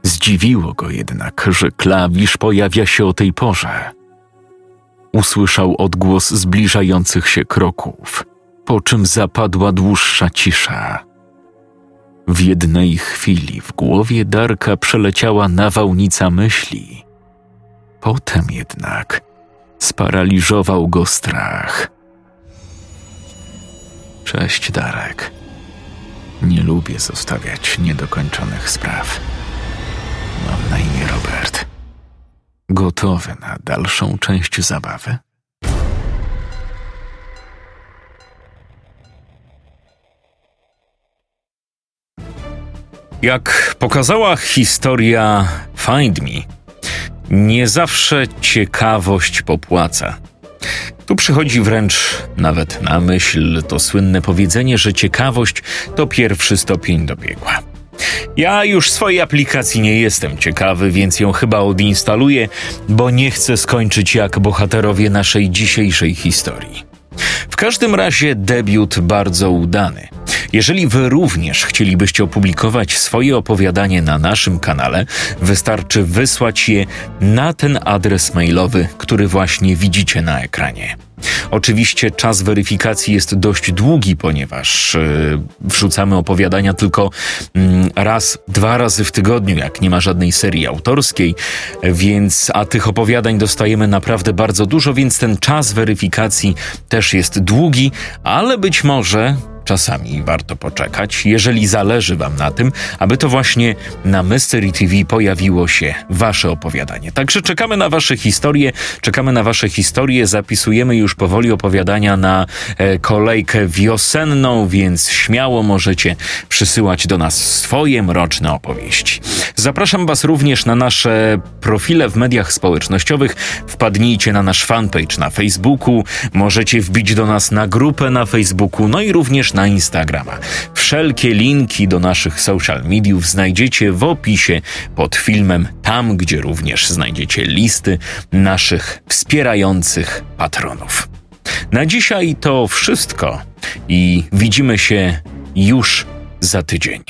Zdziwiło go jednak, że klawisz pojawia się o tej porze. Usłyszał odgłos zbliżających się kroków, po czym zapadła dłuższa cisza. W jednej chwili w głowie Darka przeleciała nawałnica myśli. Potem jednak sparaliżował go strach. Cześć, Darek. Nie lubię zostawiać niedokończonych spraw. Mam na imię Robert. Gotowy na dalszą część zabawy? Jak pokazała historia Find Me, nie zawsze ciekawość popłaca. Tu przychodzi wręcz nawet na myśl to słynne powiedzenie, że ciekawość to pierwszy stopień do piekła. Ja już swojej aplikacji nie jestem ciekawy, więc ją chyba odinstaluję, bo nie chcę skończyć jak bohaterowie naszej dzisiejszej historii. W każdym razie debiut bardzo udany. Jeżeli wy również chcielibyście opublikować swoje opowiadanie na naszym kanale, wystarczy wysłać je na ten adres mailowy, który właśnie widzicie na ekranie. Oczywiście czas weryfikacji jest dość długi, ponieważ yy, wrzucamy opowiadania tylko yy, raz, dwa razy w tygodniu, jak nie ma żadnej serii autorskiej, więc a tych opowiadań dostajemy naprawdę bardzo dużo, więc ten czas weryfikacji też jest długi, ale być może Czasami warto poczekać, jeżeli zależy Wam na tym, aby to właśnie na Mystery TV pojawiło się Wasze opowiadanie. Także czekamy na Wasze historie, czekamy na Wasze historie, zapisujemy już powoli opowiadania na e, kolejkę wiosenną, więc śmiało możecie przysyłać do nas swoje mroczne opowieści. Zapraszam Was również na nasze profile w mediach społecznościowych. Wpadnijcie na nasz fanpage na Facebooku, możecie wbić do nas na grupę na Facebooku, no i również na Instagrama. Wszelkie linki do naszych social mediów znajdziecie w opisie pod filmem, tam gdzie również znajdziecie listy naszych wspierających patronów. Na dzisiaj to wszystko i widzimy się już za tydzień.